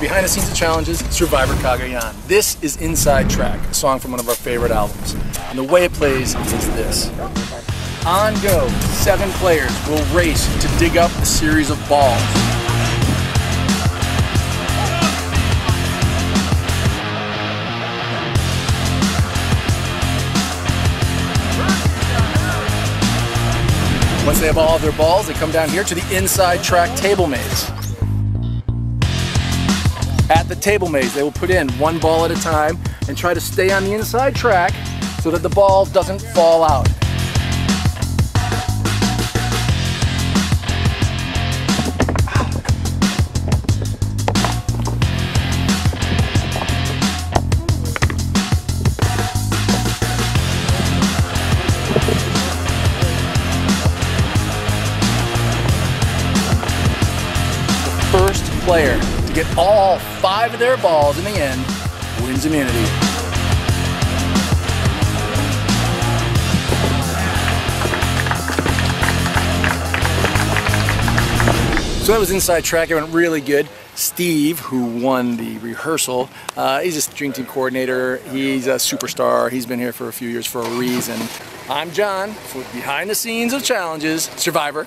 behind the scenes of challenges, Survivor Cagayan. This is Inside Track, a song from one of our favorite albums. And the way it plays is this. On go, seven players will race to dig up a series of balls. Once they have all of their balls, they come down here to the inside track table maze. At the table maze, they will put in one ball at a time and try to stay on the inside track so that the ball doesn't fall out. first player to get all five of their balls in the end wins immunity. So that was inside track. It went really good. Steve, who won the rehearsal, uh, he's a dream team coordinator. He's a superstar. He's been here for a few years for a reason. I'm John, with behind the scenes of challenges, Survivor.